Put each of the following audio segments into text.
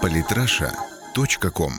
Политраша.ком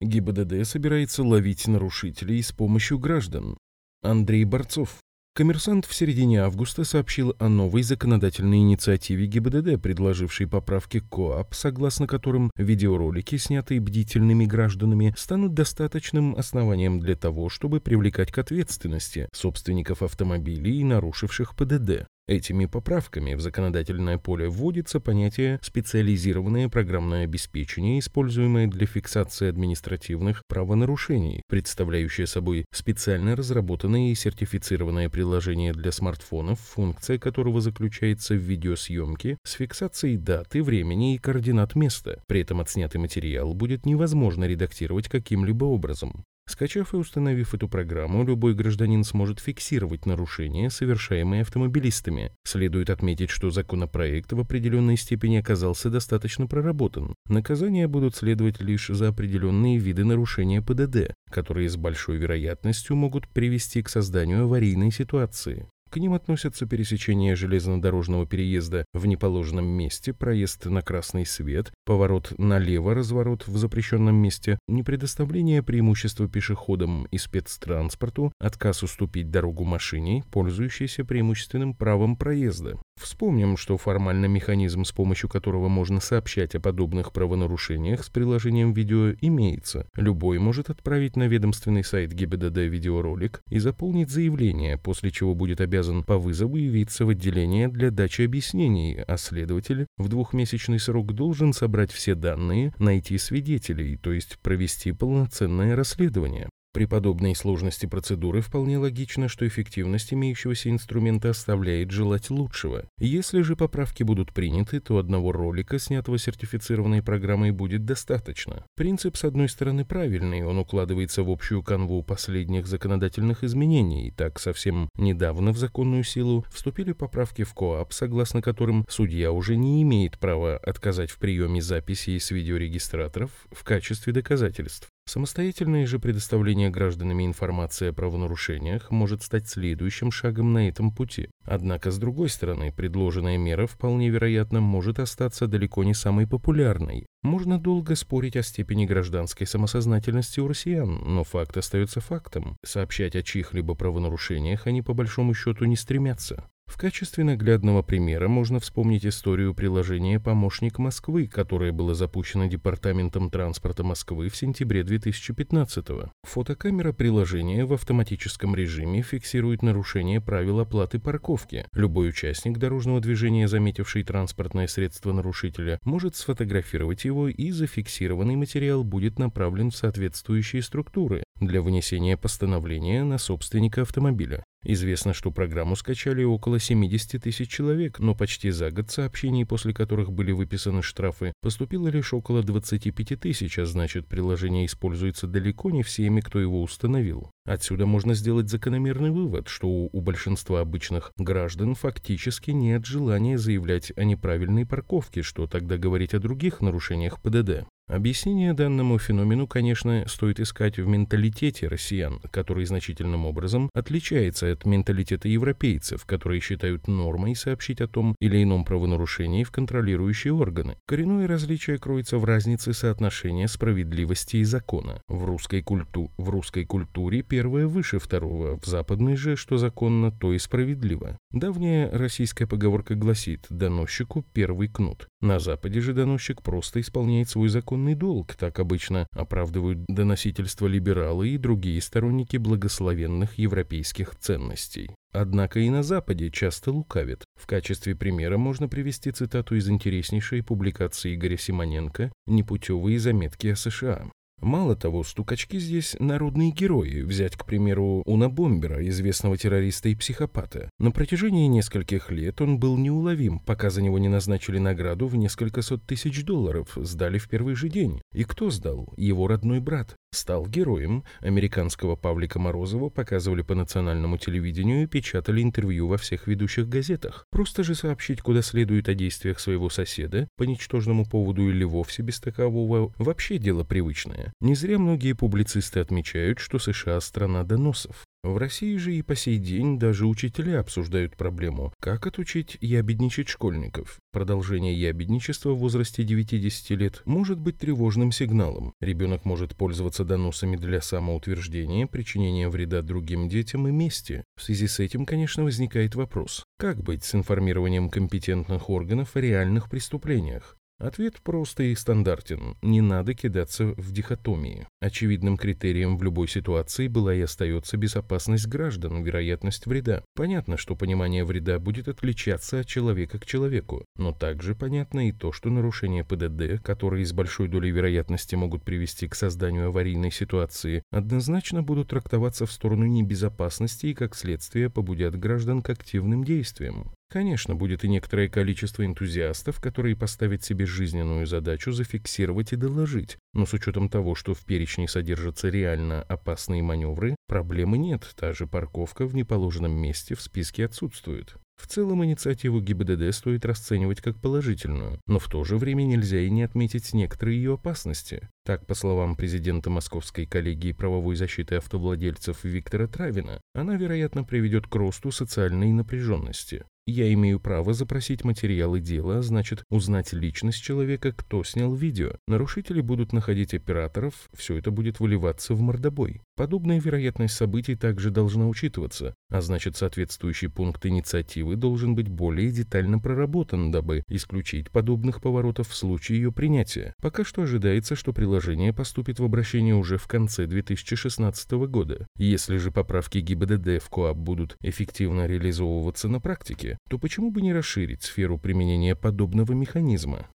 ГИБДД собирается ловить нарушителей с помощью граждан. Андрей Борцов. Коммерсант в середине августа сообщил о новой законодательной инициативе ГИБДД, предложившей поправки КОАП, согласно которым видеоролики, снятые бдительными гражданами, станут достаточным основанием для того, чтобы привлекать к ответственности собственников автомобилей, нарушивших ПДД. Этими поправками в законодательное поле вводится понятие «специализированное программное обеспечение», используемое для фиксации административных правонарушений, представляющее собой специально разработанное и сертифицированное приложение для смартфонов, функция которого заключается в видеосъемке с фиксацией даты, времени и координат места. При этом отснятый материал будет невозможно редактировать каким-либо образом. Скачав и установив эту программу, любой гражданин сможет фиксировать нарушения, совершаемые автомобилистами. Следует отметить, что законопроект в определенной степени оказался достаточно проработан. Наказания будут следовать лишь за определенные виды нарушения ПДД, которые с большой вероятностью могут привести к созданию аварийной ситуации. К ним относятся пересечение железнодорожного переезда в неположенном месте, проезд на красный свет, поворот налево, разворот в запрещенном месте, непредоставление преимущества пешеходам и спецтранспорту, отказ уступить дорогу машине, пользующейся преимущественным правом проезда. Вспомним, что формальный механизм, с помощью которого можно сообщать о подобных правонарушениях с приложением видео, имеется. Любой может отправить на ведомственный сайт ГИБДД видеоролик и заполнить заявление, после чего будет обязан по вызову явиться в отделение для дачи объяснений, а следователь в двухмесячный срок должен собрать все данные, найти свидетелей, то есть провести полноценное расследование. При подобной сложности процедуры вполне логично, что эффективность имеющегося инструмента оставляет желать лучшего. Если же поправки будут приняты, то одного ролика, снятого сертифицированной программой, будет достаточно. Принцип, с одной стороны, правильный, он укладывается в общую канву последних законодательных изменений. Так, совсем недавно в законную силу вступили поправки в КОАП, согласно которым судья уже не имеет права отказать в приеме записей с видеорегистраторов в качестве доказательств. Самостоятельное же предоставление гражданами информации о правонарушениях может стать следующим шагом на этом пути. Однако, с другой стороны, предложенная мера вполне вероятно может остаться далеко не самой популярной. Можно долго спорить о степени гражданской самосознательности у россиян, но факт остается фактом. Сообщать о чьих-либо правонарушениях они по большому счету не стремятся. В качестве наглядного примера можно вспомнить историю приложения «Помощник Москвы», которое было запущено Департаментом транспорта Москвы в сентябре 2015 -го. Фотокамера приложения в автоматическом режиме фиксирует нарушение правил оплаты парковки. Любой участник дорожного движения, заметивший транспортное средство нарушителя, может сфотографировать его и зафиксированный материал будет направлен в соответствующие структуры для вынесения постановления на собственника автомобиля. Известно, что программу скачали около 70 тысяч человек, но почти за год сообщений, после которых были выписаны штрафы, поступило лишь около 25 тысяч, а значит, приложение используется далеко не всеми, кто его установил. Отсюда можно сделать закономерный вывод, что у большинства обычных граждан фактически нет желания заявлять о неправильной парковке, что тогда говорить о других нарушениях ПДД. Объяснение данному феномену, конечно, стоит искать в менталитете россиян, который значительным образом отличается от менталитета европейцев, которые считают нормой сообщить о том или ином правонарушении в контролирующие органы. Коренное различие кроется в разнице соотношения справедливости и закона. В русской, культу... в русской культуре первое выше второго, в западной же, что законно, то и справедливо. Давняя российская поговорка гласит «доносчику первый кнут». На Западе же доносчик просто исполняет свой закон законный долг, так обычно оправдывают доносительство либералы и другие сторонники благословенных европейских ценностей. Однако и на Западе часто лукавят. В качестве примера можно привести цитату из интереснейшей публикации Игоря Симоненко «Непутевые заметки о США». Мало того, стукачки здесь народные герои. Взять, к примеру, Уна Бомбера, известного террориста и психопата. На протяжении нескольких лет он был неуловим, пока за него не назначили награду в несколько сот тысяч долларов, сдали в первый же день. И кто сдал? Его родной брат. Стал героем. Американского Павлика Морозова показывали по национальному телевидению и печатали интервью во всех ведущих газетах. Просто же сообщить, куда следует о действиях своего соседа, по ничтожному поводу или вовсе без такового, вообще дело привычное. Не зря многие публицисты отмечают, что США – страна доносов. В России же и по сей день даже учителя обсуждают проблему, как отучить ябедничать школьников. Продолжение ябедничества в возрасте 9-10 лет может быть тревожным сигналом. Ребенок может пользоваться доносами для самоутверждения, причинения вреда другим детям и мести. В связи с этим, конечно, возникает вопрос, как быть с информированием компетентных органов о реальных преступлениях? Ответ прост и стандартен. Не надо кидаться в дихотомии. Очевидным критерием в любой ситуации была и остается безопасность граждан, вероятность вреда. Понятно, что понимание вреда будет отличаться от человека к человеку, но также понятно и то, что нарушения ПДД, которые с большой долей вероятности могут привести к созданию аварийной ситуации, однозначно будут трактоваться в сторону небезопасности и, как следствие, побудят граждан к активным действиям. Конечно, будет и некоторое количество энтузиастов, которые поставят себе жизненную задачу зафиксировать и доложить, но с учетом того, что в перечне содержатся реально опасные маневры, проблемы нет, та же парковка в неположенном месте в списке отсутствует. В целом инициативу ГИБДД стоит расценивать как положительную, но в то же время нельзя и не отметить некоторые ее опасности. Так, по словам президента Московской коллегии правовой защиты автовладельцев Виктора Травина, она, вероятно, приведет к росту социальной напряженности. Я имею право запросить материалы дела, значит, узнать личность человека, кто снял видео. Нарушители будут находить операторов, все это будет выливаться в мордобой. Подобная вероятность событий также должна учитываться, а значит, соответствующий пункт инициативы должен быть более детально проработан, дабы исключить подобных поворотов в случае ее принятия. Пока что ожидается, что приложение поступит в обращение уже в конце 2016 года. Если же поправки ГИБДД в КОАП будут эффективно реализовываться на практике, то почему бы не расширить сферу применения подобного механизма?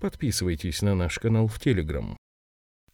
Подписывайтесь на наш канал в Телеграм.